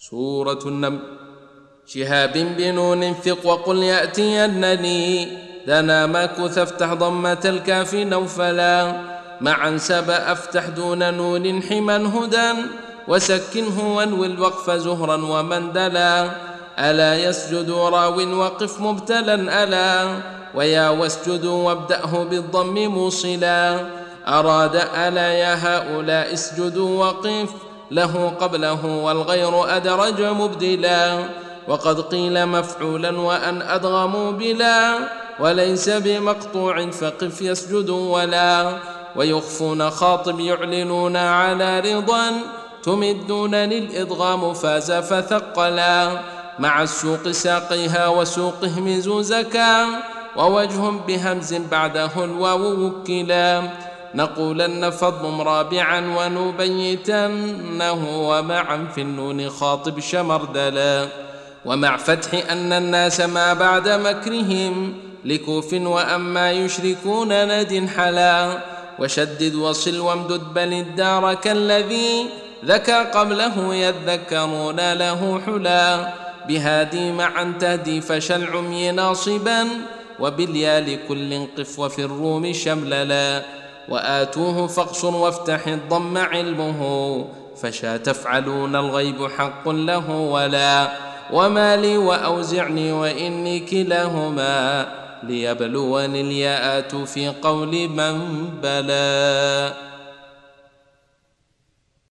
سورة النمل شهاب بنون ثق وقل يأتينني. دنا ماكث افتح ضمة الكاف نوفلا. معا سب أفتح دون نون حما هدى. وسكنه وانوي الوقف زهرا ومندلا ألا يسجد راو وقف مبتلا ألا. ويا واسجدوا وابدأه بالضم موصلا. أراد ألا يا هؤلاء اسجدوا وقف. له قبله والغير أدرج مبدلا وقد قيل مفعولا وأن أدغموا بلا وليس بمقطوع فقف يسجد ولا ويخفون خاطب يعلنون على رضا تمدون للإدغام فاز فثقلا مع السوق ساقيها وسوقهم زوزكا ووجه بهمز بعده الواو وكلا نقولن فضم رابعا ونبيتنه ومعا في النون خاطب شمردلا. ومع فتح أن الناس ما بعد مكرهم لكوف وأما يشركون ند حلا. وشدد وصل وامدد بل الدار كالذي ذكى قبله يذكرون له حلا. بهادي معا تهدي فشل عمي ناصبا وباليا لكل قف وفي الروم شمللا. وآتوه فاقصر وافتح الضم علمه فشا تفعلون الغيب حق له ولا وما لي وأوزعني وإني كلاهما ليبلوني الياءات في قول من بلى